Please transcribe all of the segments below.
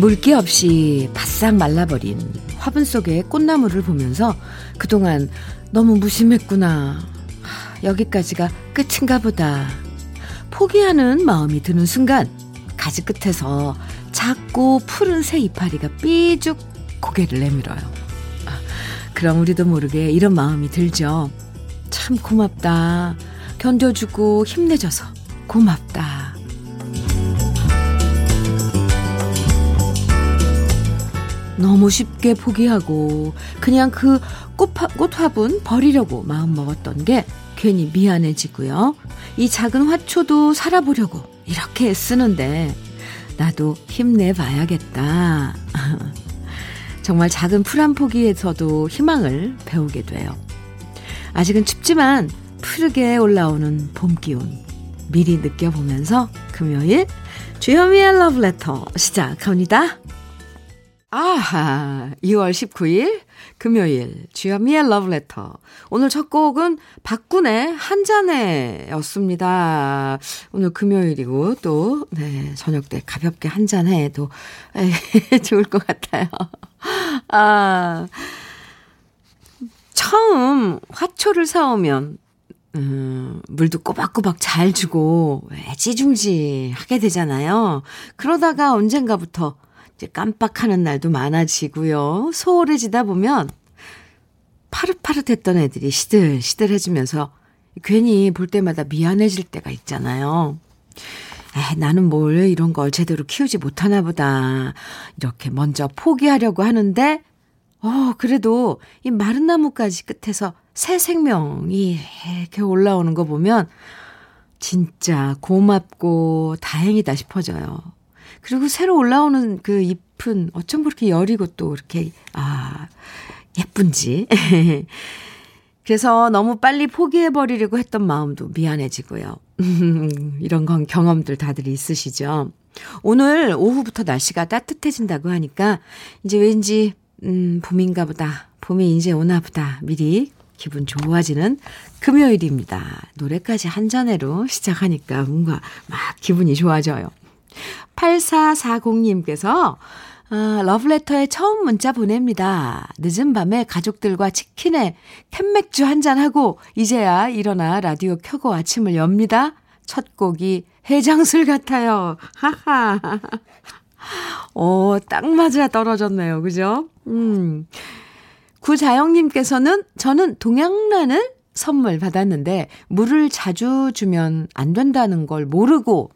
물기 없이 바싹 말라버린 화분 속의 꽃나무를 보면서 그동안 너무 무심했구나. 여기까지가 끝인가 보다. 포기하는 마음이 드는 순간 가지 끝에서 작고 푸른 새 이파리가 삐죽 고개를 내밀어요. 아, 그럼 우리도 모르게 이런 마음이 들죠. 참 고맙다. 견뎌주고 힘내줘서 고맙다. 너무 쉽게 포기하고 그냥 그 꽃화, 꽃화분 버리려고 마음먹었던 게 괜히 미안해지고요. 이 작은 화초도 살아보려고 이렇게 쓰는데 나도 힘내봐야겠다. 정말 작은 풀 한 포기에서도 희망을 배우게 돼요. 아직은 춥지만 푸르게 올라오는 봄 기운 미리 느껴보면서 금요일 주현미의 러브레터 시작합니다. 아하, 2월 19일 금요일 주현미의 러브레터. 오늘 첫 곡은 박군의 한 잔해였습니다. 오늘 금요일이고 또 네, 저녁 때 가볍게 한 잔 해도 좋을 것 같아요. 아. 처음 화초를 사오면 음, 물도 꼬박꼬박 잘 주고 애지중지 하게 되잖아요. 그러다가 언젠가부터 이제 깜빡하는 날도 많아지고요. 소홀해지다 보면 파릇파릇했던 애들이 시들시들해지면서 괜히 볼 때마다 미안해질 때가 있잖아요. 에, 나는 뭘 이런 걸 제대로 키우지 못하나 보다. 이렇게 먼저 포기하려고 하는데, 어, 그래도 이 마른 나무까지 끝에서 새 생명이 이렇게 올라오는 거 보면 진짜 고맙고 다행이다 싶어져요. 그리고 새로 올라오는 그 잎은 어쩜 그렇게 여리고 또 이렇게, 아, 예쁜지. 그래서 너무 빨리 포기해버리려고 했던 마음도 미안해지고요. 이런 건 경험들 다들 있으시죠? 오늘 오후부터 날씨가 따뜻해진다고 하니까 이제 왠지, 음, 봄인가 보다. 봄이 이제 오나 보다. 미리 기분 좋아지는 금요일입니다. 노래까지 한 잔으로 시작하니까 뭔가 막 기분이 좋아져요. 8440님께서 아, 러브레터에 처음 문자 보냅니다. 늦은 밤에 가족들과 치킨에 캔맥주 한잔하고 이제야 일어나 라디오 켜고 아침을 엽니다. 첫 곡이 해장술 같아요. 하하. 오, 딱 맞아 떨어졌네요. 그죠? 음. 구자영님께서는 저는 동양란을 선물 받았는데 물을 자주 주면 안 된다는 걸 모르고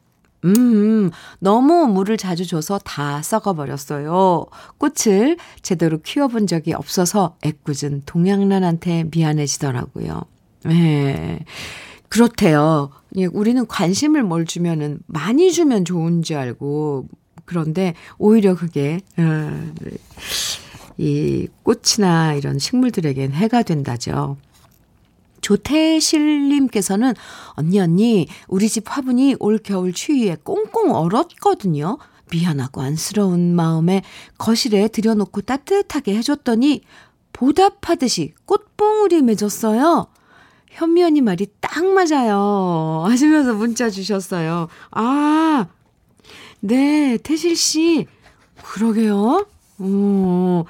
음, 너무 물을 자주 줘서 다 썩어버렸어요. 꽃을 제대로 키워본 적이 없어서 애꿎은 동양란한테 미안해지더라고요. 네. 그렇대요. 예, 우리는 관심을 뭘 주면은 많이 주면 좋은지 알고 그런데 오히려 그게 어, 이 꽃이나 이런 식물들에겐 해가 된다죠. 조태실님께서는 언니 언니 우리 집 화분이 올 겨울 추위에 꽁꽁 얼었거든요. 미안하고 안쓰러운 마음에 거실에 들여놓고 따뜻하게 해줬더니 보답하듯이 꽃봉우리 맺었어요. 현미 언니 말이 딱 맞아요. 하시면서 문자 주셨어요. 아, 네, 태실 씨. 그러게요. 오,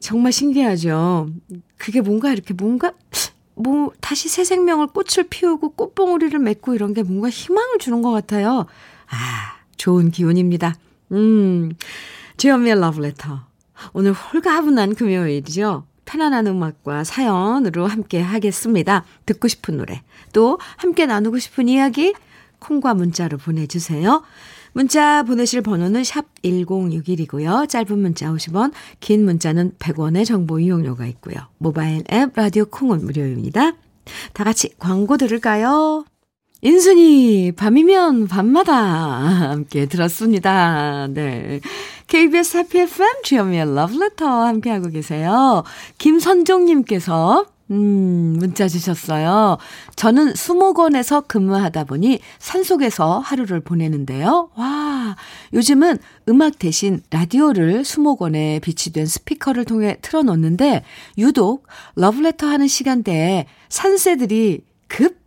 정말 신기하죠. 그게 뭔가 이렇게 뭔가 뭐 다시 새 생명을 꽃을 피우고 꽃봉오리를 맺고 이런 게 뭔가 희망을 주는 것 같아요. 아, 좋은 기운입니다. 음, 주현미의 러브레터. 오늘 홀가분한 금요일이죠. 편안한 음악과 사연으로 함께 하겠습니다. 듣고 싶은 노래, 또 함께 나누고 싶은 이야기, 콩과 문자로 보내주세요. 문자 보내실 번호는 샵 1061이고요. 짧은 문자 50원, 긴 문자는 100원의 정보 이용료가 있고요. 모바일 앱 라디오 콩은 무료입니다. 다 같이 광고 들을까요? 인순이 밤이면 밤마다 함께 들었습니다. 네. KBS 해피 FM 주현미의 러브레터 함께하고 계세요. 김선종님께서 음, 문자 주셨어요. 저는 수목원에서 근무하다 보니 산속에서 하루를 보내는데요. 와, 요즘은 음악 대신 라디오를 수목원에 비치된 스피커를 통해 틀어놓는데 유독 러브레터 하는 시간대에 산새들이 급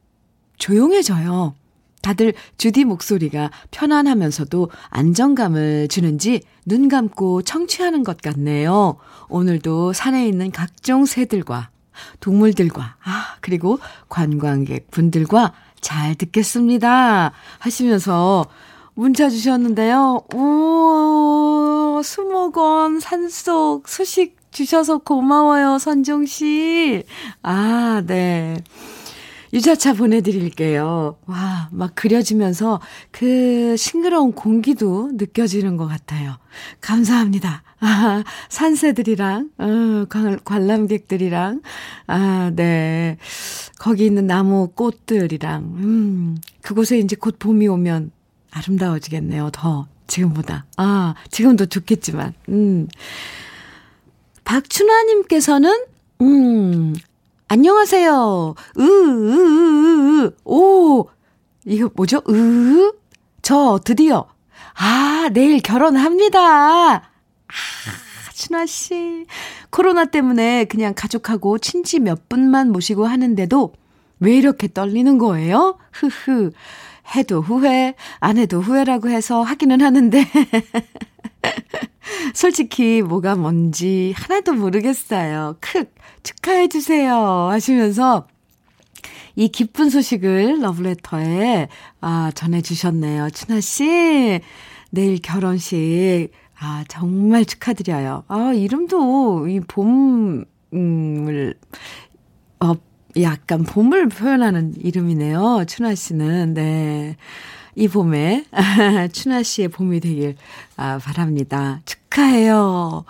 조용해져요. 다들 주디 목소리가 편안하면서도 안정감을 주는지 눈 감고 청취하는 것 같네요. 오늘도 산에 있는 각종 새들과 동물들과, 아, 그리고 관광객 분들과 잘 듣겠습니다. 하시면서 문자 주셨는데요. 오, 수목원 산속 소식 주셔서 고마워요, 선종 씨. 아, 네. 유자차 보내드릴게요. 와, 막 그려지면서 그 싱그러운 공기도 느껴지는 것 같아요. 감사합니다. 아, 산새들이랑, 어, 관람객들이랑, 아, 네. 거기 있는 나무 꽃들이랑, 음, 그곳에 이제 곧 봄이 오면 아름다워지겠네요. 더, 지금보다. 아, 지금도 좋겠지만, 음. 박춘화님께서는, 음, 안녕하세요. 으, 으, 으, 으, 오, 이거 뭐죠? 으, 저 드디어, 아, 내일 결혼합니다. 아, 춘화씨. 코로나 때문에 그냥 가족하고 친지 몇 분만 모시고 하는데도 왜 이렇게 떨리는 거예요? 흐흐. 해도 후회, 안 해도 후회라고 해서 하기는 하는데. 솔직히 뭐가 뭔지 하나도 모르겠어요. 크, 축하해 주세요. 하시면서 이 기쁜 소식을 러브레터에 아, 전해 주셨네요. 춘하 씨, 내일 결혼식, 아, 정말 축하드려요. 아, 이름도 이 봄을, 어, 약간 봄을 표현하는 이름이네요. 춘하 씨는. 네. 이 봄에 춘하 씨의 봄이 되길 아, 바랍니다. 축하해요.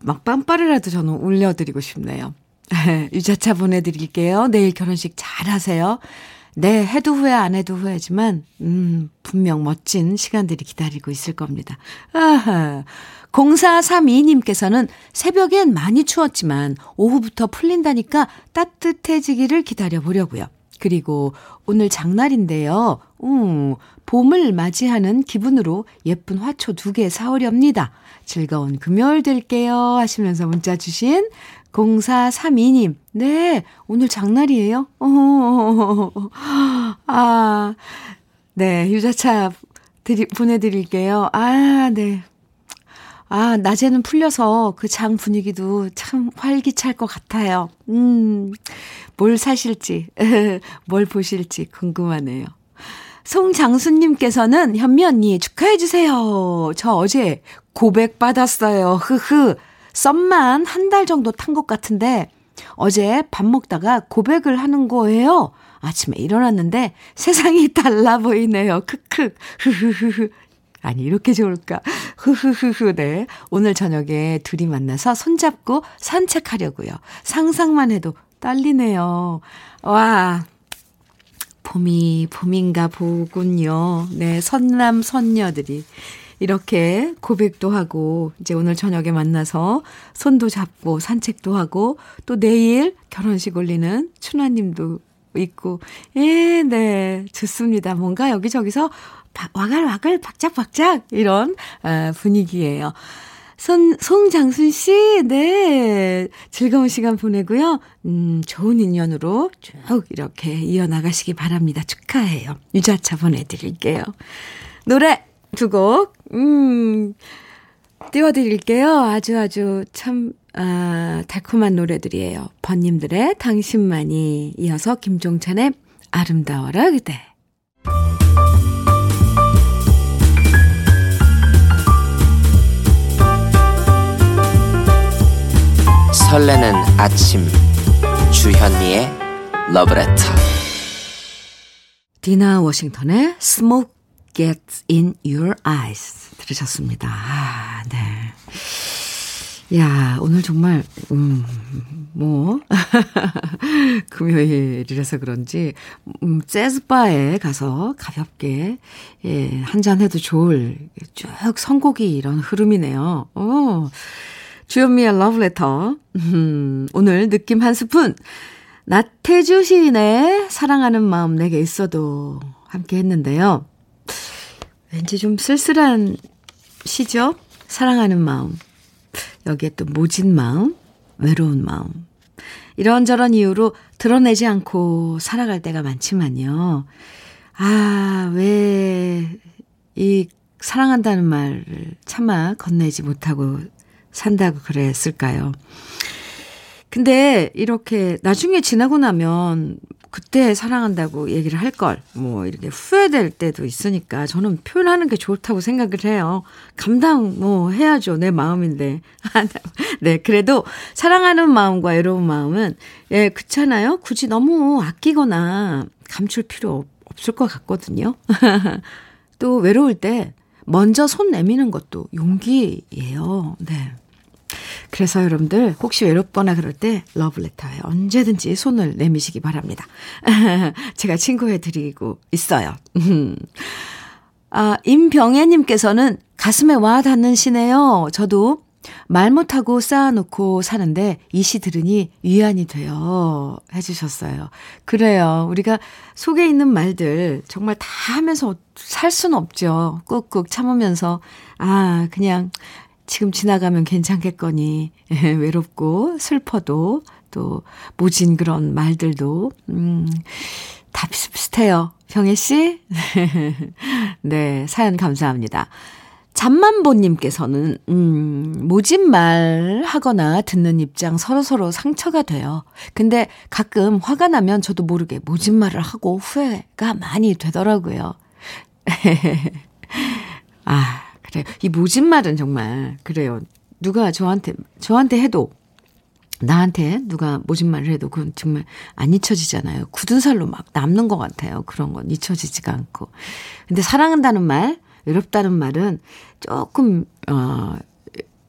막 빰빠르라도 저는 울려드리고 싶네요. 유자차 보내드릴게요. 내일 결혼식 잘 하세요. 네, 해도 후회 안 해도 후회지만, 음, 분명 멋진 시간들이 기다리고 있을 겁니다. 아하. 0432님께서는 새벽엔 많이 추웠지만 오후부터 풀린다니까 따뜻해지기를 기다려 보려고요. 그리고 오늘 장날인데요. 음, 봄을 맞이하는 기분으로 예쁜 화초 두 개 사오렵니다. 즐거운 금요일 될게요. 하시면서 문자 주신 0432님. 네, 오늘 장날이에요? 어, 아, 네, 유자차 드리, 보내드릴게요. 아, 네. 아, 낮에는 풀려서 그 장 분위기도 참 활기찰 것 같아요. 음, 뭘 사실지, 뭘 보실지 궁금하네요. 송장수님께서는 현미 언니 축하해주세요. 저 어제 고백 받았어요. 흐흐. 썸만 한 달 정도 탄 것 같은데 어제 밥 먹다가 고백을 하는 거예요. 아침에 일어났는데 세상이 달라 보이네요. 크크. 흐흐흐흐. 아니, 이렇게 좋을까? 흐흐흐흐, 네. 오늘 저녁에 둘이 만나서 손잡고 산책하려고요. 상상만 해도 떨리네요. 와. 봄이, 봄인가 보군요. 네, 선남, 선녀들이. 이렇게 고백도 하고, 이제 오늘 저녁에 만나서 손도 잡고 산책도 하고, 또 내일 결혼식 올리는 춘화님도 있고, 예, 네, 좋습니다. 뭔가 여기저기서 와글와글 박짝박짝 이런 아, 분위기예요. 손, 송장순 씨, 네. 즐거운 시간 보내고요. 음, 좋은 인연으로 쭉 이렇게 이어나가시기 바랍니다. 축하해요. 유자차 보내드릴게요. 노래 두 곡, 음, 띄워드릴게요. 아주 아주 참, 아, 달콤한 노래들이에요. 번님들의 당신만이 이어서 김종찬의 아름다워라 그대. 설레는 아침 주현미의 러브레터 디나 워싱턴의 Smoke Gets in Your Eyes 들으셨습니다. 아, 네. 야, 오늘 정말, 음, 뭐, 금요일이라서 그런지, 음, 재즈 바에 가서 가볍게, 예, 한잔 해도 좋을, 쭉 선곡이 이런 흐름이네요. 오. 주현미의 러브레터. 음, 오늘 느낌 한 스푼. 나태주 시인의 사랑하는 마음 내게 있어도 함께 했는데요. 왠지 좀 쓸쓸한 시죠? 사랑하는 마음. 여기에 또 모진 마음, 외로운 마음. 이런저런 이유로 드러내지 않고 살아갈 때가 많지만요. 아, 왜, 이, 사랑한다는 말을 차마 건네지 못하고 산다고 그랬을까요? 근데 이렇게 나중에 지나고 나면 그때 사랑한다고 얘기를 할 걸, 뭐, 이렇게 후회될 때도 있으니까 저는 표현하는 게 좋다고 생각을 해요. 감당, 뭐, 해야죠. 내 마음인데. 네, 그래도 사랑하는 마음과 외로운 마음은, 예, 그렇잖아요. 굳이 너무 아끼거나 감출 필요 없을 것 같거든요. 또 외로울 때 먼저 손 내미는 것도 용기예요. 네. 그래서 여러분들 혹시 외롭거나 그럴 때 러브레터에 언제든지 손을 내미시기 바랍니다. 제가 친구해 드리고 있어요. 아, 임병애님께서는 가슴에 와 닿는 시네요. 저도 말 못하고 쌓아놓고 사는데 이 시 들으니 위안이 돼요. 해주셨어요. 그래요. 우리가 속에 있는 말들 정말 다 하면서 살 수는 없죠. 꾹꾹 참으면서, 아, 그냥 지금 지나가면 괜찮겠거니. 외롭고 슬퍼도 또 모진 그런 말들도 음, 다 비슷비슷해요. 병혜 씨? 네, 사연 감사합니다. 잠만보님께서는, 음, 모진 말 하거나 듣는 입장 서로서로 상처가 돼요. 근데 가끔 화가 나면 저도 모르게 모진 말을 하고 후회가 많이 되더라고요. 아, 그래요. 이 모진 말은 정말 그래요. 누가 저한테 저한테 해도 나한테 누가 모진 말을 해도 그건 정말 안 잊혀지잖아요. 굳은 살로 막 남는 것 같아요. 그런 건 잊혀지지가 않고. 근데 사랑한다는 말, 외롭다는 말은 조금 어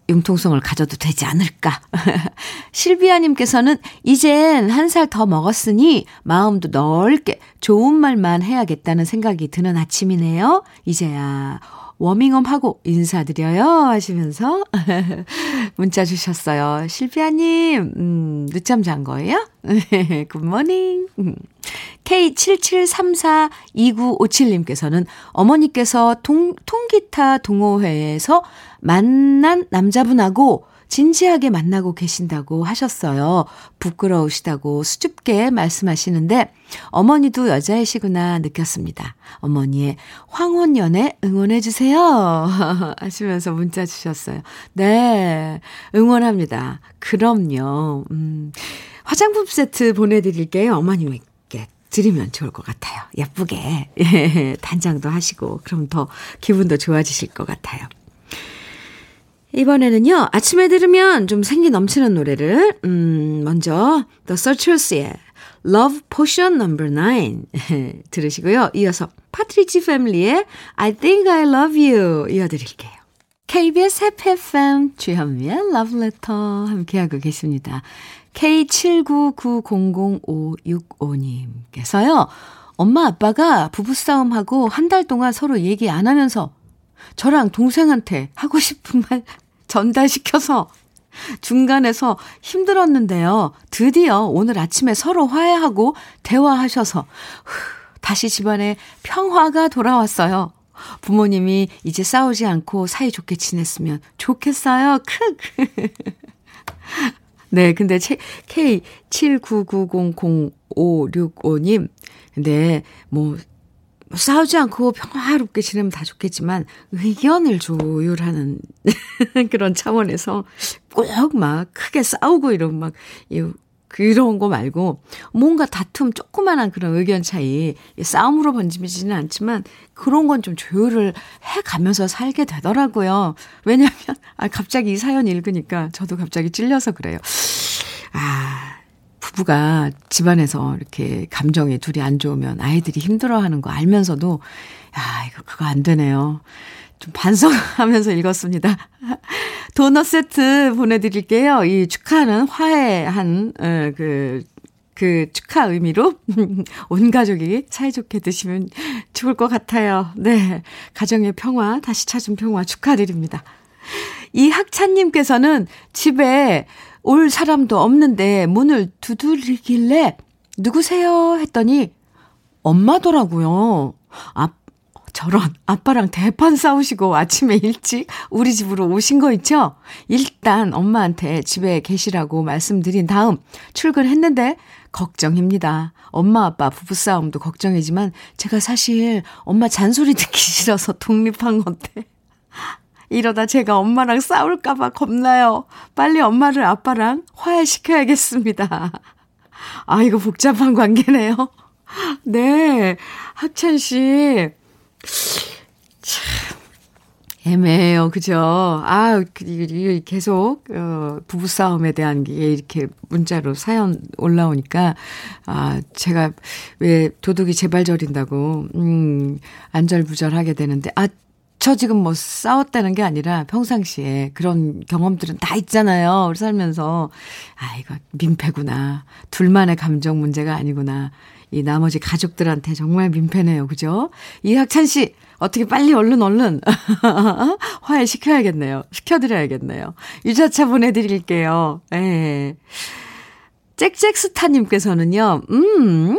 융통성을 가져도 되지 않을까. 실비아님께서는 이젠 한 살 더 먹었으니 마음도 넓게 좋은 말만 해야겠다는 생각이 드는 아침이네요. 이제야 워밍업 하고 인사드려요 하시면서 문자 주셨어요. 실비아님, 음, 늦잠 잔 거예요? 굿모닝. K77342957님께서는 어머니께서 통, 통기타 동호회에서 만난 남자분하고 진지하게 만나고 계신다고 하셨어요. 부끄러우시다고 수줍게 말씀하시는데 어머니도 여자이시구나 느꼈습니다. 어머니의 황혼연애 응원해주세요. 하시면서 문자 주셨어요. 네, 응원합니다. 그럼요. 음, 화장품 세트 보내드릴게요. 어머님께 드리면 좋을 것 같아요. 예쁘게. 단장도 하시고, 그럼 더 기분도 좋아지실 것 같아요. 이번에는요, 아침에 들으면 좀 생기 넘치는 노래를, 음, 먼저, The Searchers의 Love Potion No. 9 들으시고요. 이어서 파트리지 패밀리의 I Think I Love You 이어드릴게요. KBS 해피 FM 주현미의 Love Letter 함께하고 계십니다. K79900565님께서요. 엄마 아빠가 부부싸움하고 한 달 동안 서로 얘기 안 하면서 저랑 동생한테 하고 싶은 말 전달시켜서 중간에서 힘들었는데요. 드디어 오늘 아침에 서로 화해하고 대화하셔서 다시 집안에 평화가 돌아왔어요. 부모님이 이제 싸우지 않고 사이좋게 지냈으면 좋겠어요. 크크. 네, 근데 K79900565님. 근데 뭐 싸우지 않고 평화롭게 지내면 다 좋겠지만 의견을 조율하는 그런 차원에서 꼭 막 크게 싸우고 이런 막 그런 거 말고 뭔가 다툼 조그만한 그런 의견 차이 싸움으로 번지지는 않지만 그런 건 좀 조율을 해 가면서 살게 되더라고요. 왜냐하면 아 갑자기 이 사연 읽으니까 저도 갑자기 찔려서 그래요. 아 부부가 집안에서 이렇게 감정이 둘이 안 좋으면 아이들이 힘들어하는 거 알면서도 야 이거 그거 안 되네요. 좀 반성하면서 읽었습니다. 도넛 세트 보내드릴게요. 이 축하하는 화해한 어, 그, 그 축하 의미로 온 가족이 사이좋게 드시면 좋을 것 같아요. 네. 가정의 평화, 다시 찾은 평화 축하드립니다. 이 학찬님께서는 집에 올 사람도 없는데 문을 두드리길래 누구세요? 했더니 엄마더라고요. 아, 저런 아빠랑 대판 싸우시고 아침에 일찍 우리 집으로 오신 거 있죠? 일단 엄마한테 집에 계시라고 말씀드린 다음 출근했는데 걱정입니다. 엄마 아빠 부부싸움도 걱정이지만 제가 사실 엄마 잔소리 듣기 싫어서 독립한 건데 이러다 제가 엄마랑 싸울까봐 겁나요. 빨리 엄마를 아빠랑 화해시켜야겠습니다. 아, 이거 복잡한 관계네요. 네. 학찬 씨. 참. 애매해요. 그죠? 아, 그, 계속, 어, 부부싸움에 대한 게 이렇게 문자로 사연 올라오니까, 아, 제가 왜 도둑이 제발 저린다고, 음, 안절부절하게 되는데, 아, 저 지금 뭐 싸웠다는 게 아니라 평상시에 그런 경험들은 다 있잖아요. 우리 살면서. 아, 이거 민폐구나. 둘만의 감정 문제가 아니구나. 이 나머지 가족들한테 정말 민폐네요. 그죠? 이학찬 씨, 어떻게 빨리 얼른 얼른 화해시켜야겠네요. 시켜드려야겠네요. 유자차 보내드릴게요. 예. 잭잭스타님께서는요, 음,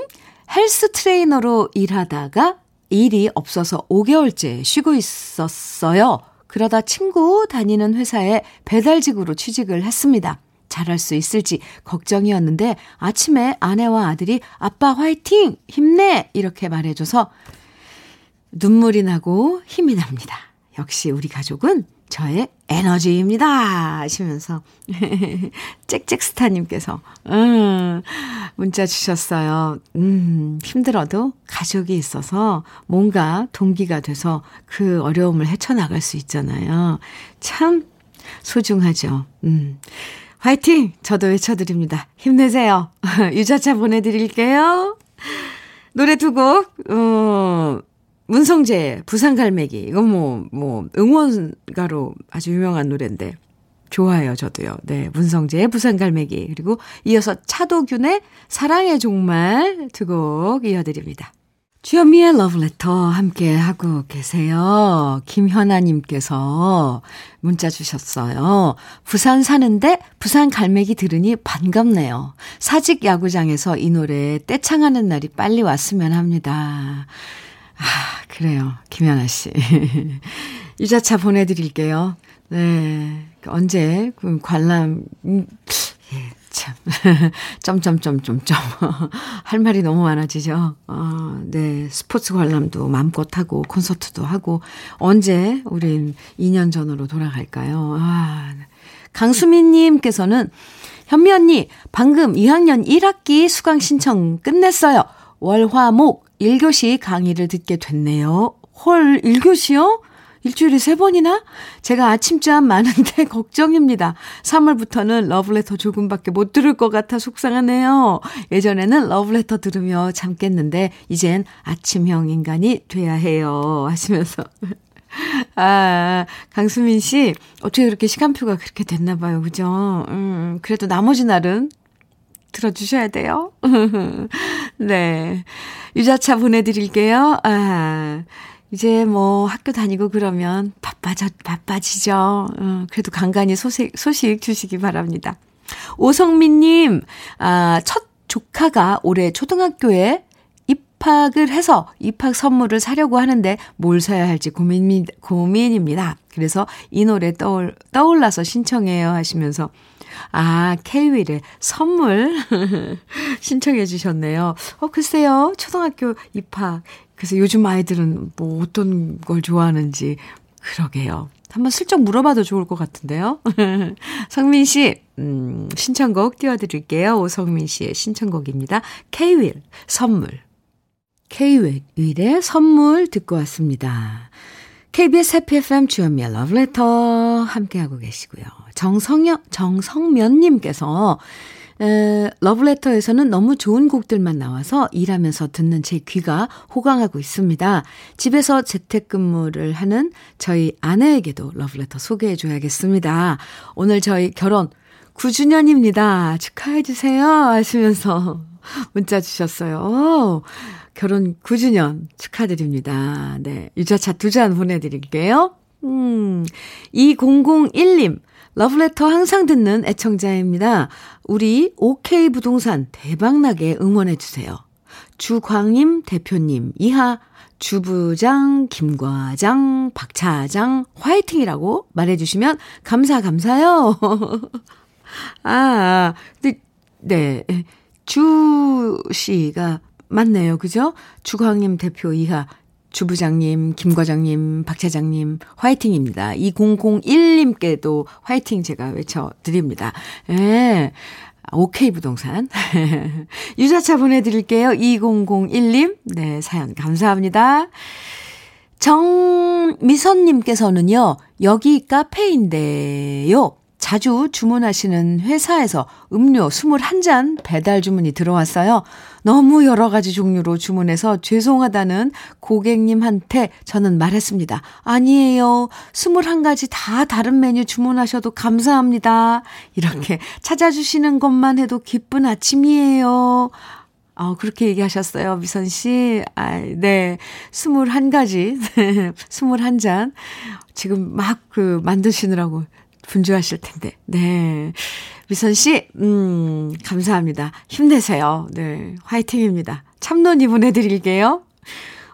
헬스 트레이너로 일하다가 일이 없어서 5개월째 쉬고 있었어요. 그러다 친구 다니는 회사에 배달직으로 취직을 했습니다. 잘할 수 있을지 걱정이었는데 아침에 아내와 아들이 아빠 화이팅! 힘내! 이렇게 말해줘서 눈물이 나고 힘이 납니다. 역시 우리 가족은 저의 에너지입니다. 하시면서 잭잭스타님께서 음, 문자 주셨어요. 음, 힘들어도 가족이 있어서 뭔가 동기가 돼서 그 어려움을 헤쳐나갈 수 있잖아요. 참 소중하죠. 음. 화이팅! 저도 외쳐드립니다. 힘내세요. 유자차 보내드릴게요. 노래 두 곡, 어, 문성재, 부산갈매기. 이건 뭐, 뭐, 응원가로 아주 유명한 노래인데. 좋아요, 저도요. 네, 문성재의 부산갈매기. 그리고 이어서 차도균의 사랑의 종말 두 곡 이어드립니다. 주현미의 러브레터 함께 하고 계세요. 김현아님께서 문자 주셨어요. 부산 사는데 부산 갈매기 들으니 반갑네요. 사직 야구장에서 이 노래 떼창하는 날이 빨리 왔으면 합니다. 아, 그래요. 김연아 씨. 유자차 보내드릴게요. 네. 언제, 그 관람, 음, 예, 참. 점점점점점. 할 말이 너무 많아지죠. 어, 네. 스포츠 관람도 마음껏 하고, 콘서트도 하고, 언제 우린 2년 전으로 돌아갈까요? 아, 강수민님께서는 현미 언니, 방금 2학년 1학기 수강 신청 끝냈어요. 월 화 목 1교시 강의를 듣게 됐네요. 헐, 1교시요? 일주일에 세 번이나? 제가 아침잠 많은데 걱정입니다. 3월부터는 러브레터 조금밖에 못 들을 것 같아 속상하네요. 예전에는 러브레터 들으며 잠 깼는데, 이젠 아침형 인간이 돼야 해요. 하시면서. 아, 강수민 씨, 어떻게 그렇게 시간표가 그렇게 됐나 봐요. 그죠? 음, 그래도 나머지 날은 들어주셔야 돼요. 네. 유자차 보내드릴게요. 아, 이제 뭐 학교 다니고 그러면 바빠져, 바빠지죠. 어, 그래도 간간히 소식, 소식 주시기 바랍니다. 오성민님, 아, 첫 조카가 올해 초등학교에 입학을 해서 입학 선물을 사려고 하는데 뭘 사야 할지 고민, 고민입니다. 그래서 이 노래 떠올, 떠올라서 신청해요 하시면서 아, 케이윌의 선물 신청해 주셨네요. 어, 글쎄요. 초등학교 입학. 그래서 요즘 아이들은 뭐 어떤 걸 좋아하는지 그러게요. 한번 슬쩍 물어봐도 좋을 것 같은데요. 성민 씨, 음, 신청곡 띄워드릴게요. 오성민 씨의 신청곡입니다. 케이윌, 선물. 케이윌의 선물 듣고 왔습니다. KBS 해피 FM 주현미의 러브레터 함께하고 계시고요. 정성여, 정성면님께서 에, 러브레터에서는 너무 좋은 곡들만 나와서 일하면서 듣는 제 귀가 호강하고 있습니다. 집에서 재택근무를 하는 저희 아내에게도 러브레터 소개해줘야겠습니다. 오늘 저희 결혼 9주년입니다. 축하해주세요. 하시면서 문자 주셨어요. 결혼 9주년 축하드립니다. 네. 유자차 두 잔 보내드릴게요. 음, 2001님. 러브레터 항상 듣는 애청자입니다. 우리 OK 부동산 대박나게 응원해주세요. 주광임 대표님, 이하 주부장, 김과장, 박차장, 화이팅이라고 말해주시면 감사, 감사요. 아, 근데, 네. 주 씨가 맞네요. 그죠? 주광님 대표 이하 주부장님, 김과장님, 박차장님, 화이팅입니다. 2001님께도 화이팅 제가 외쳐드립니다. 예. 오케이 부동산. 유자차 보내드릴게요. 2001님. 네, 사연 감사합니다. 정미선님께서는요, 여기 카페인데요. 자주 주문하시는 회사에서 음료 21잔 배달 주문이 들어왔어요. 너무 여러 가지 종류로 주문해서 죄송하다는 고객님한테 저는 말했습니다. 아니에요. 21가지 다 다른 메뉴 주문하셔도 감사합니다. 이렇게 찾아주시는 것만 해도 기쁜 아침이에요. 아, 그렇게 얘기하셨어요, 미선 씨. 아, 네. 21가지, 21잔. 지금 막 그 만드시느라고 분주하실 텐데. 네. 미선 씨, 음, 감사합니다. 힘내세요. 네. 화이팅입니다. 참론이 보내드릴게요.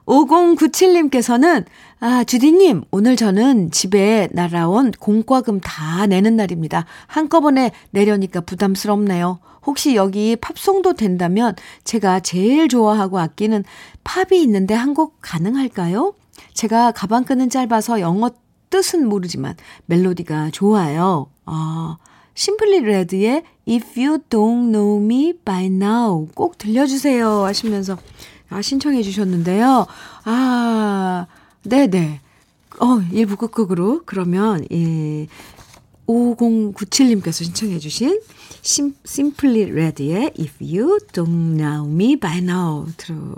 5097님께서는, 아, 주디님, 오늘 저는 집에 날아온 공과금 다 내는 날입니다. 한꺼번에 내려니까 부담스럽네요. 혹시 여기 팝송도 된다면 제가 제일 좋아하고 아끼는 팝이 있는데 한 곡 가능할까요? 제가 가방 끈은 짧아서 영어 뜻은 모르지만 멜로디가 좋아요. 아, Simply Red의 If You Don't Know Me By Now 꼭 들려주세요 하시면서 아, 신청해 주셨는데요. 아, 네네. 어, 1부 끝곡으로 그러면 예, 5097님께서 신청해 주신 심, Simply Red의 If You Don't Know Me By Now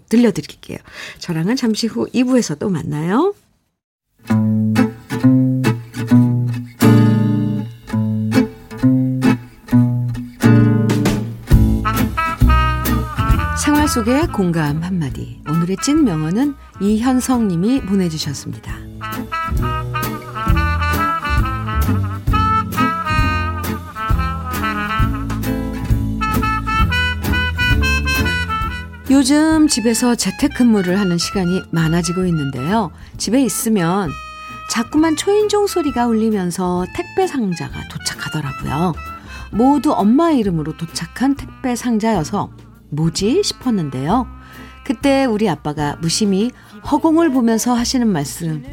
들려드릴게요. 저랑은 잠시 후 2부에서 또 만나요. 속의 공감 한마디. 오늘의 찐 명언은 이현성 님이 보내주셨습니다. 요즘 집에서 재택근무를 하는 시간이 많아지고 있는데요. 집에 있으면 자꾸만 초인종 소리가 울리면서 택배 상자가 도착하더라고요. 모두 엄마 이름으로 도착한 택배 상자여서 뭐지 싶었는데요. 그때 우리 아빠가 무심히 허공을 보면서 하시는 말씀.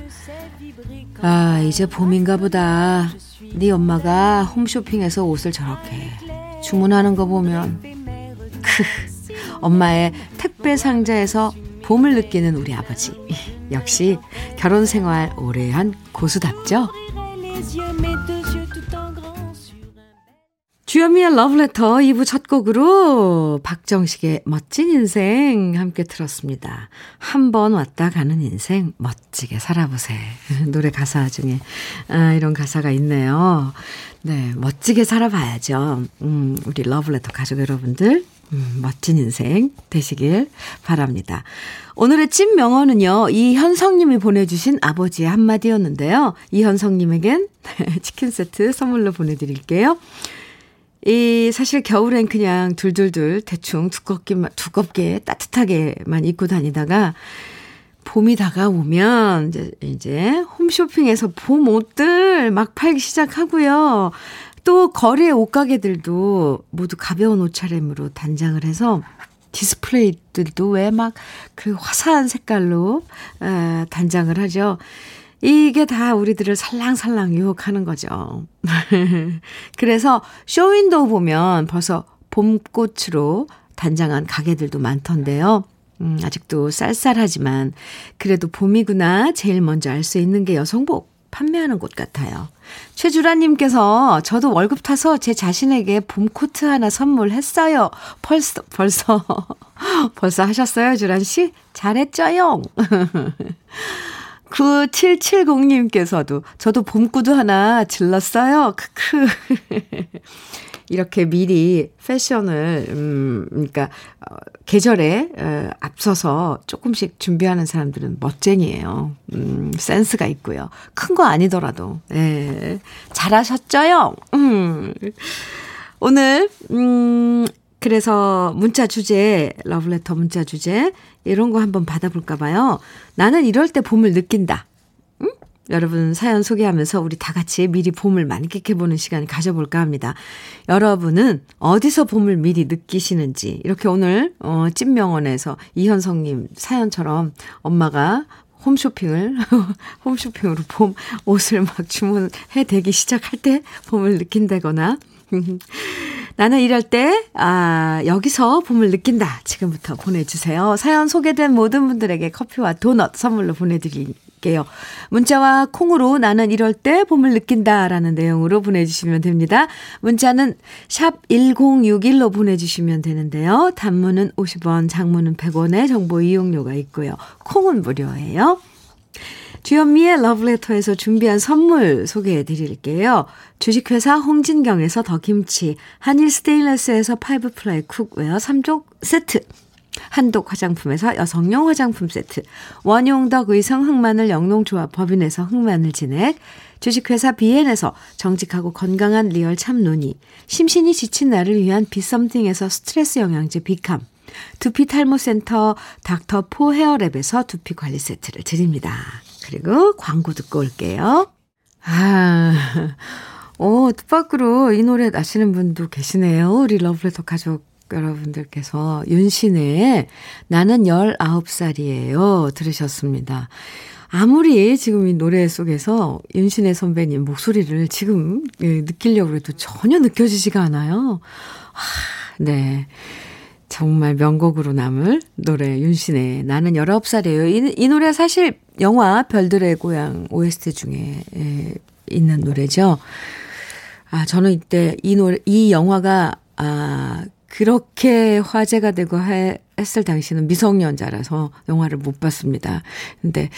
아, 이제 봄인가 보다. 네 엄마가 홈쇼핑에서 옷을 저렇게 주문하는 거 보면 크 엄마의 택배 상자에서 봄을 느끼는 우리 아버지. 역시 결혼 생활 오래 한 고수답죠? 주현미의 러브레터 2부 첫 곡으로 박정식의 멋진 인생 함께 들었습니다. 한 번 왔다 가는 인생 멋지게 살아보세. 노래 가사 중에 아, 이런 가사가 있네요. 네, 멋지게 살아봐야죠. 음, 우리 러브레터 가족 여러분들 음, 멋진 인생 되시길 바랍니다. 오늘의 찐 명언은요, 이현성님이 보내주신 아버지의 한마디였는데요. 이현성님에겐 치킨 세트 선물로 보내드릴게요. 이, 사실 겨울엔 그냥 둘둘둘 대충 두껍게, 두껍게 따뜻하게만 입고 다니다가 봄이 다가오면 이제, 이제 홈쇼핑에서 봄 옷들 막 팔기 시작하고요. 또 거리의 옷가게들도 모두 가벼운 옷차림으로 단장을 해서 디스플레이들도 왜 막 그 화사한 색깔로 에, 단장을 하죠. 이게 다 우리들을 살랑살랑 유혹하는 거죠. 그래서 쇼윈도우 보면 벌써 봄꽃으로 단장한 가게들도 많던데요. 음, 아직도 쌀쌀하지만 그래도 봄이구나 제일 먼저 알 수 있는 게 여성복 판매하는 곳 같아요. 최주라님께서 저도 월급 타서 제 자신에게 봄 코트 하나 선물했어요. 벌써, 벌써, 벌써 하셨어요, 주란 씨? 잘했죠요? 9770님께서도 저도 봄구두 하나 질렀어요. 크크. 이렇게 미리 패션을, 음, 그러니까, 어, 계절에 어, 앞서서 조금씩 준비하는 사람들은 멋쟁이에요. 음, 센스가 있고요. 큰 거 아니더라도, 예. 잘하셨죠요? 음. 오늘, 음, 그래서 문자 주제, 러브레터 문자 주제, 이런 거 한번 받아볼까 봐요. 나는 이럴 때 봄을 느낀다. 응? 여러분 사연 소개하면서 우리 다 같이 미리 봄을 만끽해보는 시간 가져볼까 합니다. 여러분은 어디서 봄을 미리 느끼시는지, 이렇게 오늘, 어, 찐명원에서 이현성님 사연처럼 엄마가 홈쇼핑을, 홈쇼핑으로 봄 옷을 막 주문해 대기 시작할 때 봄을 느낀다거나, 나는 이럴 때, 아, 여기서 봄을 느낀다. 지금부터 보내주세요. 사연 소개된 모든 분들에게 커피와 도넛 선물로 보내드릴게요. 문자와 콩으로 나는 이럴 때 봄을 느낀다. 라는 내용으로 보내주시면 됩니다. 문자는 샵 1061로 보내주시면 되는데요. 단문은 50원, 장문은 100원의 정보 이용료가 있고요. 콩은 무료예요. 주현미의 러브레터에서 준비한 선물 소개해 드릴게요. 주식회사 홍진경에서 더김치, 한일 스테인레스에서 five ply cookware 3종 세트, 한독 화장품에서 여성용 화장품 세트, 원용덕 의성 흑마늘 영농조합 법인에서 흑마늘 진액, 주식회사 비엔에서 정직하고 건강한 리얼 참노니, 심신이 지친 나를 위한 Be Something에서 스트레스 영양제 Be Calm, 두피 탈모 센터 Dr. For Hair Lab에서 두피 관리 세트를 드립니다. 그리고 광고 듣고 올게요. 아, 오, 뜻밖으로 이 노래 아시는 분도 계시네요. 우리 러브레터 가족 여러분들께서 윤신의 나는 19살이에요. 들으셨습니다. 아무리 지금 이 노래 속에서 윤신의 선배님 목소리를 지금 예, 느끼려고 해도 전혀 느껴지지가 않아요. 아, 네. 정말 명곡으로 남을 노래 윤신의 나는 19살이에요. 이, 이 노래 사실 영화 별들의 고향 OST 중에 에, 있는 노래죠. 아, 저는 이때 이 노래, 이 영화가, 아, 그렇게 화제가 되고 해, 했을 당시는 미성년자라서 영화를 못 봤습니다. 근데,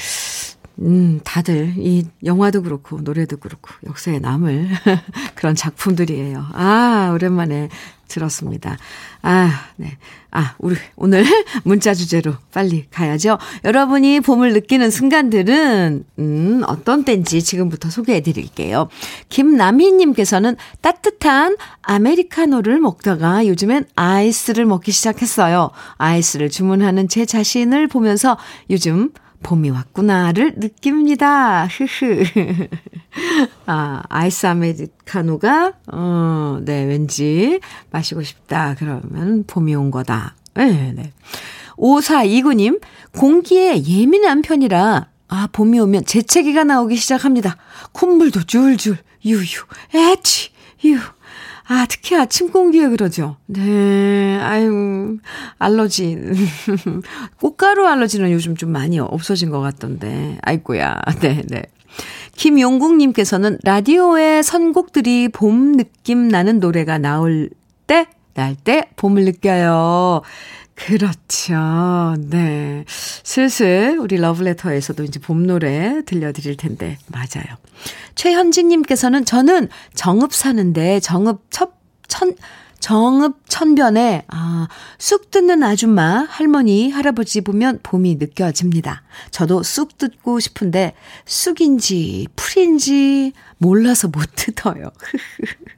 음, 다들 이 영화도 그렇고 노래도 그렇고 역사에 남을 그런 작품들이에요. 아, 오랜만에 들었습니다. 아, 네. 아, 우리 오늘 문자 주제로 빨리 가야죠. 여러분이 봄을 느끼는 순간들은, 음, 어떤 때인지 지금부터 소개해 드릴게요. 김남희 님께서는 따뜻한 아메리카노를 먹다가 요즘엔 아이스를 먹기 시작했어요. 아이스를 주문하는 제 자신을 보면서 요즘 봄이 왔구나를 느낍니다. 흐흐. 아, 아이스 아메리카노가, 어, 네, 왠지 마시고 싶다. 그러면 봄이 온 거다. 네, 네. 5429님, 공기에 예민한 편이라, 아, 봄이 오면 재채기가 나오기 시작합니다. 콧물도 줄줄, 유유, 에치, 유. 아, 특히 아침 공기에 그러죠. 네, 아유, 알러지. 꽃가루 알러지는 요즘 좀 많이 없어진 것 같던데. 아이고야. 네, 네. 김용국님께서는 라디오에 선곡들이 봄 느낌 나는 노래가 나올 때, 날 때 봄을 느껴요. 그렇죠. 네. 슬슬 우리 러브레터에서도 이제 봄 노래 들려드릴 텐데, 맞아요. 최현진님께서는 저는 정읍 사는데 정읍 첫, 천, 정읍 천변에, 아, 쑥 듣는 아줌마, 할머니, 할아버지 보면 봄이 느껴집니다. 저도 쑥 듣고 싶은데, 쑥인지, 풀인지 몰라서 못 뜯어요.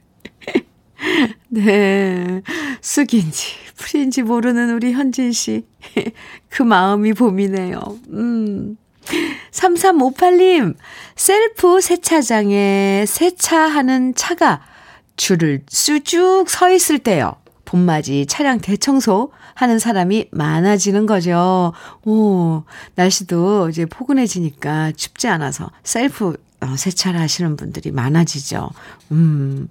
네. 쑥인지, 풀인지 모르는 우리 현진 씨. 그 마음이 봄이네요. 음. 3358님, 셀프 세차장에 세차하는 차가 줄을 쭉쭉 서 있을 때요. 봄맞이 차량 대청소 하는 사람이 많아지는 거죠. 오, 날씨도 이제 포근해지니까 춥지 않아서 셀프 어, 세차를 하시는 분들이 많아지죠. 음.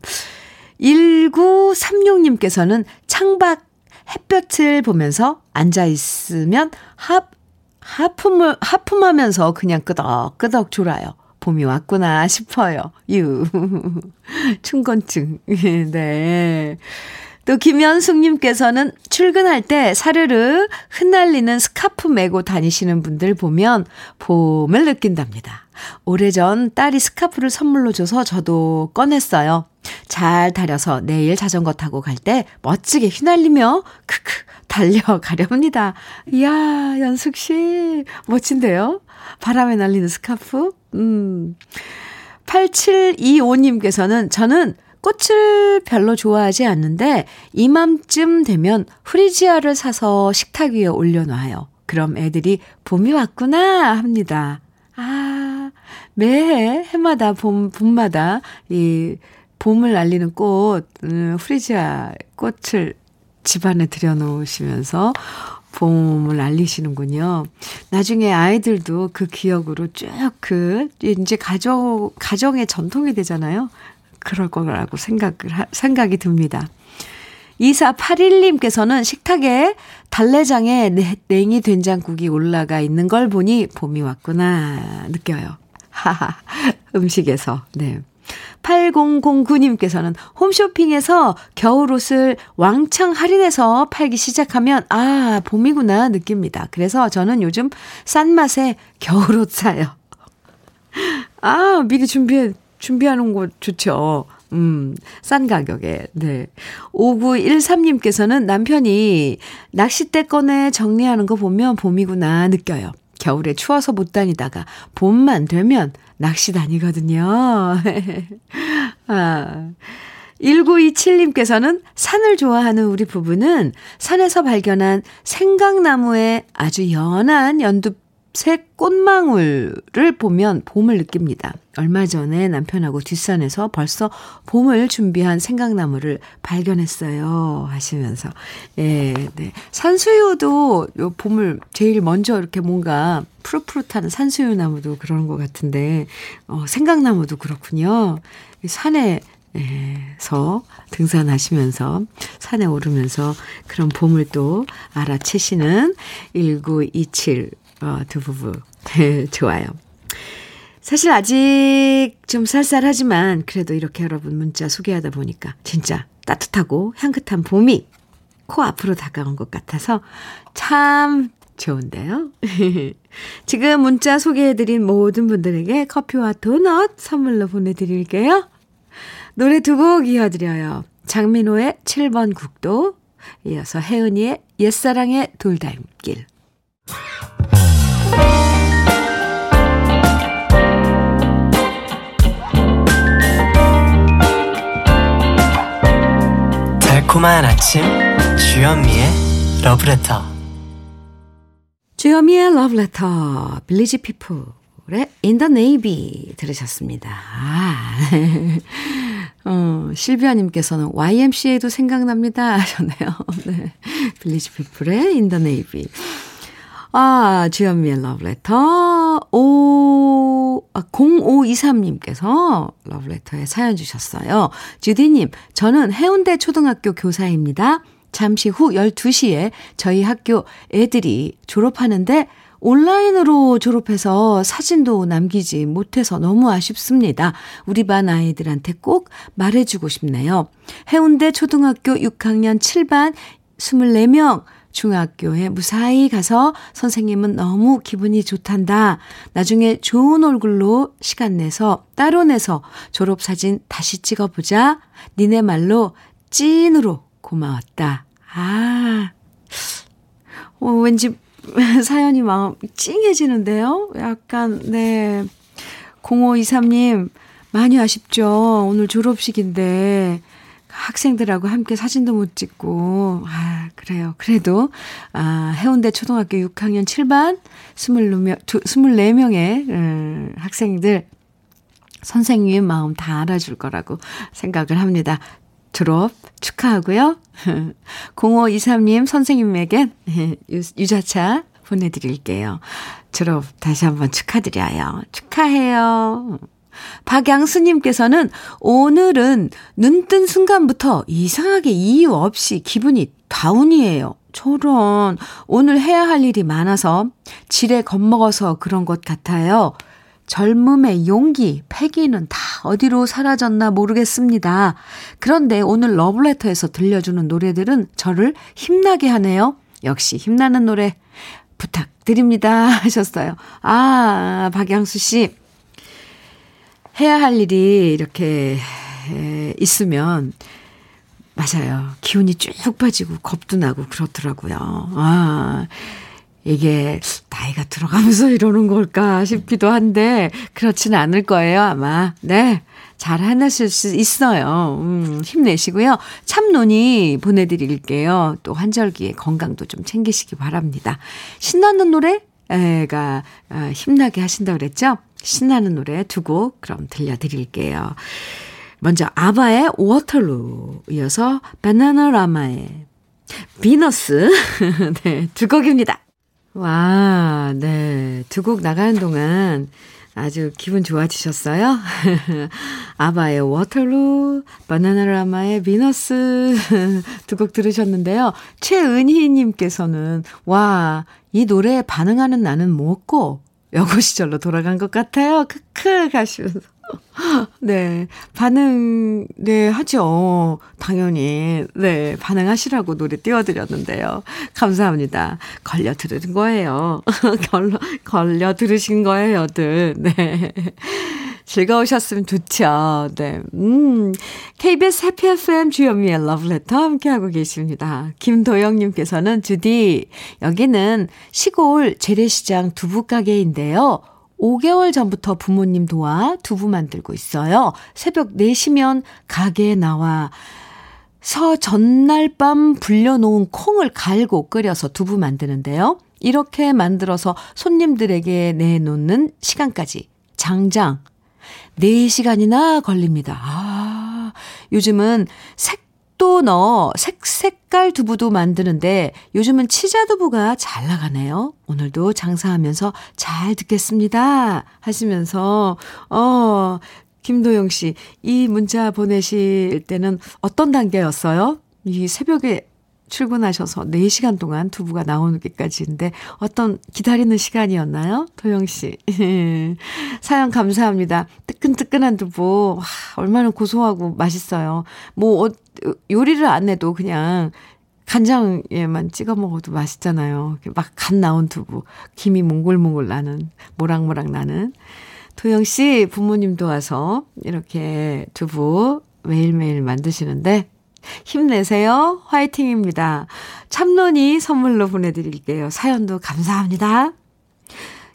1936님께서는 창밖 햇볕을 보면서 앉아 있으면 합, 하품을, 하품하면서 그냥 끄덕끄덕 졸아요. 봄이 왔구나 싶어요. 유. 충곤증. 네. 또 김현숙님께서는 출근할 때 사르르 흩날리는 스카프 메고 다니시는 분들 보면 봄을 느낀답니다. 오래전 딸이 스카프를 선물로 줘서 저도 꺼냈어요. 잘 다려서 내일 자전거 타고 갈 때 멋지게 휘날리며 크크 달려가렵니다. 이야, 연숙 씨 멋진데요? 바람에 날리는 스카프? 음. 8725님께서는 저는 꽃을 별로 좋아하지 않는데 이맘쯤 되면 프리지아를 사서 식탁 위에 올려놔요. 그럼 애들이 봄이 왔구나 합니다. 아, 매해 해마다 봄 봄마다 이 봄을 알리는 꽃 음, 프리지아 꽃을 집안에 들여놓으시면서 봄을 알리시는군요. 나중에 아이들도 그 기억으로 쭉 그 이제 가정 가정의 전통이 되잖아요. 그럴 거라고 생각을 생각이 듭니다. 2481님께서는 식탁에 달래장에 냉이 된장국이 올라가 있는 걸 보니 봄이 왔구나 느껴요. 하하, 음식에서. 네. 8009님께서는 홈쇼핑에서 겨울옷을 왕창 할인해서 팔기 시작하면, 아, 봄이구나 느낍니다. 그래서 저는 요즘 싼 맛에 겨울옷 사요. 아, 미리 준비해, 준비하는 거 좋죠. 음, 싼 가격에, 네. 5913님께서는 남편이 낚싯대 꺼내 정리하는 거 보면 봄이구나 느껴요. 겨울에 추워서 못 다니다가 봄만 되면 낚시 다니거든요. 아. 1927님께서는 산을 좋아하는 우리 부부는 산에서 발견한 생강나무에 아주 연한 연두 색 꽃망울을 보면 봄을 느낍니다. 얼마 전에 남편하고 뒷산에서 벌써 봄을 준비한 생강나무를 발견했어요. 하시면서. 예, 네. 산수유도 요 봄을 제일 먼저 이렇게 뭔가 푸릇푸릇하는 산수유 나무도 그런 것 같은데, 어, 생강나무도 그렇군요. 산에 에서 등산하시면서 산에 오르면서 그런 봄을 또 알아채시는 1927 어, 두 부부. 네, 좋아요. 사실 아직 좀 쌀쌀하지만 그래도 이렇게 여러분 문자 소개하다 보니까 진짜 따뜻하고 향긋한 봄이 코 앞으로 다가온 것 같아서 참 좋은데요. 지금 문자 소개해드린 모든 분들에게 커피와 도넛 선물로 보내드릴게요. 노래 두 곡 이어드려요. 장민호의 7번 국도, 이어서 혜은이의 옛사랑의 돌담길. 달콤한 아침 주현미의 러브레터 주현미의 러브레터 빌리지 피플의 the Navy 들으셨습니다. 아, 어, 실비아님께서는 YMCA도 생각납니다 하셨네요. 네. 빌리지 피플의 In the Navy 아, 주현미의 러브레터. 오, 아, 0523님께서 러브레터에 사연 주셨어요. 주디님, 저는 해운대 초등학교 교사입니다. 잠시 후 12시에 저희 학교 애들이 졸업하는데 온라인으로 졸업해서 사진도 남기지 못해서 너무 아쉽습니다. 우리 반 아이들한테 꼭 말해주고 싶네요. 해운대 초등학교 6학년 7반 24명 중학교에 무사히 가서 선생님은 너무 기분이 좋단다. 나중에 좋은 얼굴로 시간 내서 따로 내서 졸업사진 다시 찍어보자. 니네 말로 찐으로 고마웠다. 아, 어, 왠지 사연이 마음 찡해지는데요? 약간, 네. 0523님, 많이 아쉽죠? 오늘 졸업식인데. 학생들하고 함께 사진도 못 찍고, 아, 그래요. 그래도, 아, 해운대 초등학교 6학년 7반 24명, 24명의 음, 학생들, 선생님 마음 다 알아줄 거라고 생각을 합니다. 졸업 축하하고요. 0523님 선생님에게 유자차 보내드릴게요. 졸업 다시 한번 축하드려요. 축하해요. 박양수님께서는 오늘은 눈뜬 순간부터 이상하게 이유 없이 기분이 다운이에요. 저런, 오늘 해야 할 일이 많아서 지레 겁먹어서 그런 것 같아요. 젊음의 용기, 패기는 다 어디로 사라졌나 모르겠습니다. 그런데 오늘 러브레터에서 들려주는 노래들은 저를 힘나게 하네요. 역시 힘나는 노래 부탁드립니다. 하셨어요. 아, 박양수 씨. 해야 할 일이 이렇게 있으면 맞아요. 기운이 쭉 빠지고 겁도 나고 그렇더라고요. 아, 이게 나이가 들어가면서 이러는 걸까 싶기도 한데 그렇지는 않을 거예요, 아마. 네. 잘 해내실 수 있어요. 음, 힘내시고요. 참논이 보내드릴게요. 또 환절기에 건강도 좀 챙기시기 바랍니다. 신나는 노래? 가 아, 힘나게 하신다 그랬죠? 신나는 노래 두 곡 그럼 들려드릴게요. 먼저 아바의 워터루 이어서 바나나라마의 비너스 네, 두 곡입니다. 와, 네. 두 곡 나가는 동안 아주 기분 좋아지셨어요? ABBA의 Waterloo, Bananarama의 Venus 두 곡 들으셨는데요. 최은희님께서는 와, 이 노래에 반응하는 나는 뭐고 여고 시절로 돌아간 것 같아요. 크크 가시면서. 네. 반응, 네, 하죠. 당연히. 네. 반응하시라고 노래 띄워드렸는데요. 감사합니다. 걸려 들은 거예요. 걸려, 걸려 들으신 거예요,들. 네. 즐거우셨으면 좋죠. 네. 음. KBS 해피 FM 주현미의 러브레터 함께하고 계십니다. 김도영님께서는 주디, 여기는 시골 재래시장 두부가게인데요. 5개월 전부터 부모님 도와 두부 만들고 있어요. 새벽 4시면 가게에 나와 서 전날 밤 불려놓은 콩을 갈고 끓여서 두부 만드는데요. 이렇게 만들어서 손님들에게 내놓는 시간까지 장장 4시간이나 걸립니다. 아, 요즘은 색도 넣어 색색깔 두부도 만드는데 요즘은 치자두부가 잘 나가네요. 오늘도 장사하면서 잘 듣겠습니다. 하시면서, 어, 김도영 씨, 이 문자 보내실 때는 어떤 단계였어요? 이 새벽에 출근하셔서 4시간 동안 두부가 나오기까지인데 어떤 기다리는 시간이었나요? 도영 씨. 사연 감사합니다. 뜨끈뜨끈한 두부. 와, 얼마나 고소하고 맛있어요. 뭐 어, 요리를 안 해도 그냥 간장에만 찍어 먹어도 맛있잖아요. 막 간 나온 두부. 김이 몽글몽글 나는 모락모락 나는 도영 씨 부모님도 와서 이렇게 두부 매일매일 만드시는데 힘내세요. 화이팅입니다. 참론이 선물로 보내드릴게요. 사연도 감사합니다.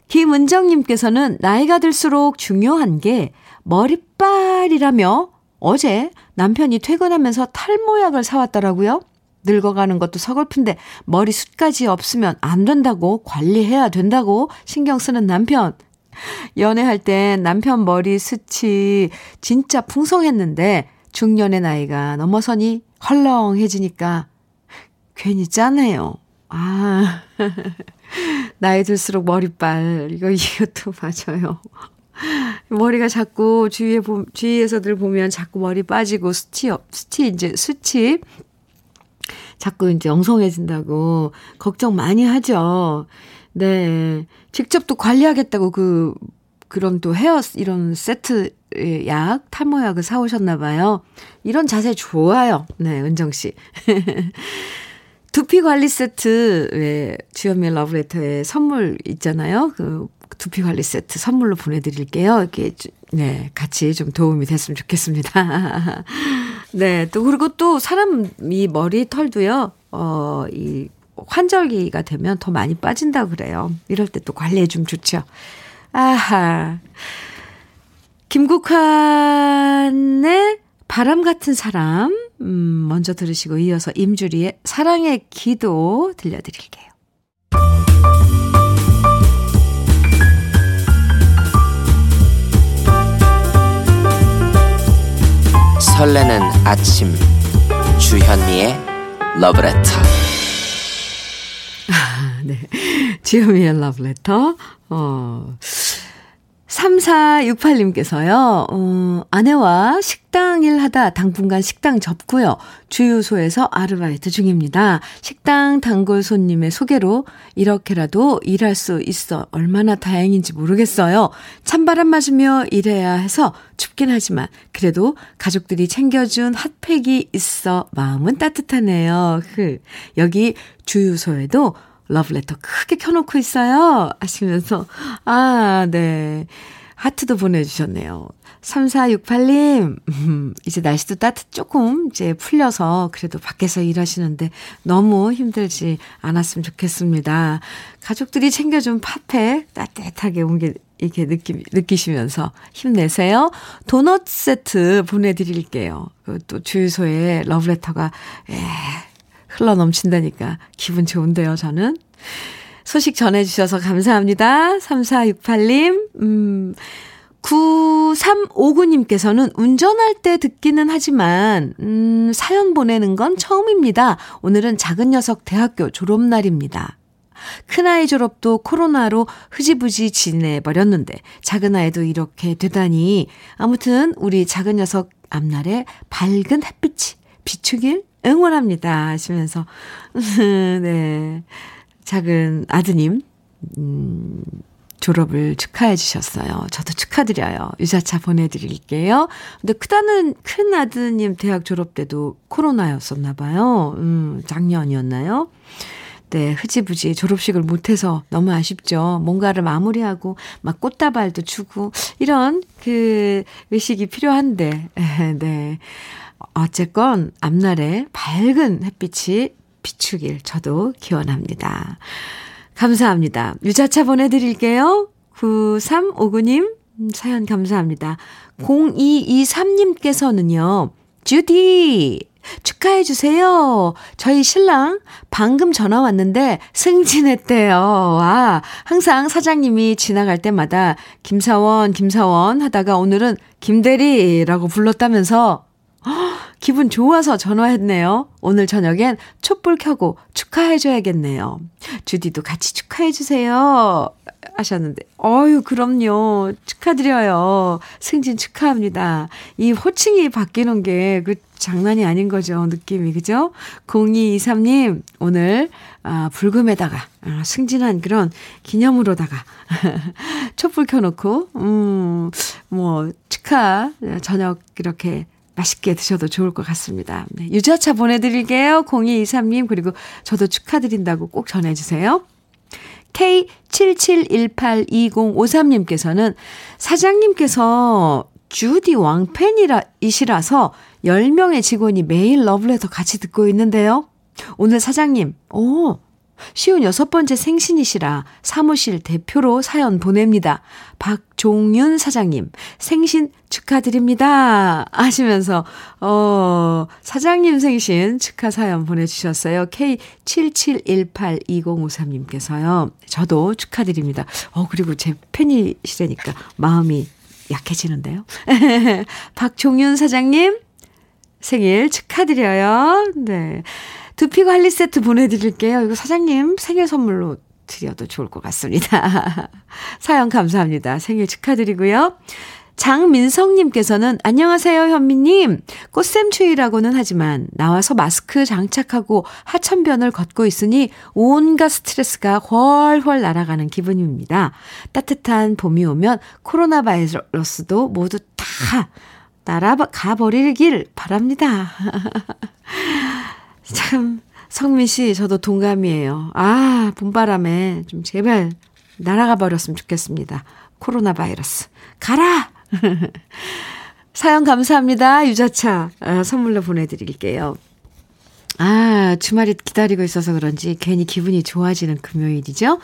김은정님께서는 나이가 들수록 중요한 게 머리빨이라며 어제 남편이 퇴근하면서 탈모약을 사왔더라고요. 늙어가는 것도 서글픈데 머리숱까지 없으면 안 된다고 관리해야 된다고 신경 쓰는 남편. 연애할 땐 남편 머리 숱이 진짜 풍성했는데 중년의 나이가 넘어서니 헐렁해지니까 괜히 짠해요. 아, 나이 들수록 머리빨. 이거, 이것도 맞아요. 머리가 자꾸 주위에, 보, 주위에서들 보면 자꾸 머리 빠지고 수치, 수치, 이제 수치. 자꾸 이제 엉성해진다고 걱정 많이 하죠. 네. 직접 또 관리하겠다고 그, 그런 또 헤어, 이런 세트 약, 탈모약을 사오셨나 봐요. 이런 자세 좋아요. 네, 은정 씨. 두피 관리 세트, 왜, 주현미의 러브레터에 선물 있잖아요. 그, 두피 관리 세트 선물로 보내드릴게요. 이렇게, 네, 같이 좀 도움이 됐으면 좋겠습니다. 네, 또, 그리고 또 사람이 머리 털도요, 어, 이, 환절기가 되면 더 많이 빠진다 그래요. 이럴 때 또 관리해 주면 좋죠. 아하. 김국환의 바람 같은 사람, 음, 먼저 들으시고 이어서 임주리의 사랑의 기도 들려드릴게요. 설레는 아침 주현미의 러브레터 아, 네. 주현미의 러브레터 어 3468님께서요, 어, 아내와 식당 일 하다 당분간 식당 접고요. 주유소에서 아르바이트 중입니다. 식당 단골 손님의 소개로 이렇게라도 일할 수 있어 얼마나 다행인지 모르겠어요. 찬바람 맞으며 일해야 해서 춥긴 하지만 그래도 가족들이 챙겨준 핫팩이 있어 마음은 따뜻하네요. 그, 여기 주유소에도 러브레터 크게 켜놓고 있어요. 하시면서, 아, 네. 하트도 보내주셨네요. 3468님, 음, 이제 날씨도 따뜻, 조금 이제 풀려서 그래도 밖에서 일하시는데 너무 힘들지 않았으면 좋겠습니다. 가족들이 챙겨준 팥팩 따뜻하게 옮겨, 이렇게 느끼, 느끼시면서 힘내세요. 도넛 세트 보내드릴게요. 또 주유소에 러브레터가, 에, 흘러 넘친다니까 기분 좋은데요, 저는. 소식 전해주셔서 감사합니다. 3468님, 음, 9359님께서는 운전할 때 듣기는 하지만, 음, 사연 보내는 건 처음입니다. 오늘은 작은 녀석 대학교 졸업날입니다. 큰아이 졸업도 코로나로 흐지부지 지내버렸는데, 작은 아이도 이렇게 되다니, 아무튼 우리 작은 녀석 앞날에 밝은 햇빛이 비추길 응원합니다. 하시면서, 네. 작은 아드님, 음, 졸업을 축하해 주셨어요. 저도 축하드려요. 유자차 보내드릴게요. 근데 크다는 큰 아드님 대학 졸업 때도 코로나였었나 봐요. 음, 작년이었나요? 네, 흐지부지 졸업식을 못해서 너무 아쉽죠. 뭔가를 마무리하고 막 꽃다발도 주고 이런 그 의식이 필요한데, 네. 어쨌건 앞날에 밝은 햇빛이 비추길 저도 기원합니다. 감사합니다. 유자차 보내드릴게요. 9359님, 사연 감사합니다. 0223님께서는요, 주디, 축하해 주세요. 저희 신랑 방금 전화 왔는데 승진했대요. 와, 항상 사장님이 지나갈 때마다 김사원, 김사원 하다가 오늘은 김대리라고 불렀다면서 기분 좋아서 전화했네요. 오늘 저녁엔 촛불 켜고 축하해줘야겠네요. 주디도 같이 축하해주세요. 하셨는데, 어유 그럼요. 축하드려요. 승진 축하합니다. 이 호칭이 바뀌는 게 그 장난이 아닌 거죠. 느낌이, 그죠? 0223님, 오늘, 아, 불금에다가, 아, 승진한 그런 기념으로다가, 촛불 켜놓고, 음, 뭐, 축하, 저녁 이렇게 맛있게 드셔도 좋을 것 같습니다. 네, 유자차 보내드릴게요. 0223님, 그리고 저도 축하드린다고 꼭 전해주세요. K77182053님께서는 사장님께서 주디 왕팬이라, 이시라서 10명의 직원이 매일 러브레터 같이 듣고 있는데요. 오늘 사장님, 오, 쉬운 여섯 번째 생신이시라 사무실 대표로 사연 보냅니다. 박종윤 사장님, 생신 축하드립니다. 하시면서, 어, 사장님 생신 축하 사연 보내주셨어요. K77182053님께서요. 저도 축하드립니다. 어, 그리고 제 팬이시라니까 마음이 약해지는데요. 박종윤 사장님, 생일 축하드려요. 네. 두피 관리 세트 보내드릴게요. 이거 사장님 생일 선물로 드려도 좋을 것 같습니다. 사연 감사합니다. 생일 축하드리고요. 장민성님께서는 안녕하세요 현미님 꽃샘추위라고는 하지만 나와서 마스크 장착하고 하천변을 걷고 있으니 온갖 스트레스가 훨훨 날아가는 기분입니다. 따뜻한 봄이 오면 코로나 바이러스도 모두 다 날아가 버리길 바랍니다. 참, 성민 씨, 저도 동감이에요. 아, 봄바람에 좀 제발 날아가 버렸으면 좋겠습니다. 코로나 바이러스. 가라! 사연 감사합니다. 유자차 아, 선물로 보내드릴게요. 아, 주말이 기다리고 있어서 그런지 괜히 기분이 좋아지는 금요일이죠.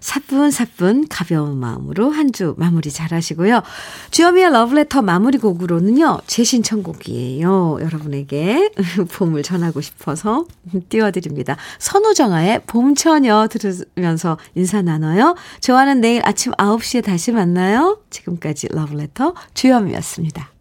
사뿐사뿐 가벼운 마음으로 한 주 마무리 잘 하시고요. 주여미의 러브레터 마무리 곡으로는요, 제 신청곡이에요. 여러분에게 봄을 전하고 싶어서 띄워드립니다. 선우정아의 봄처녀 들으면서 인사 나눠요. 저와는 내일 아침 9시에 다시 만나요. 지금까지 러브레터 주여미였습니다.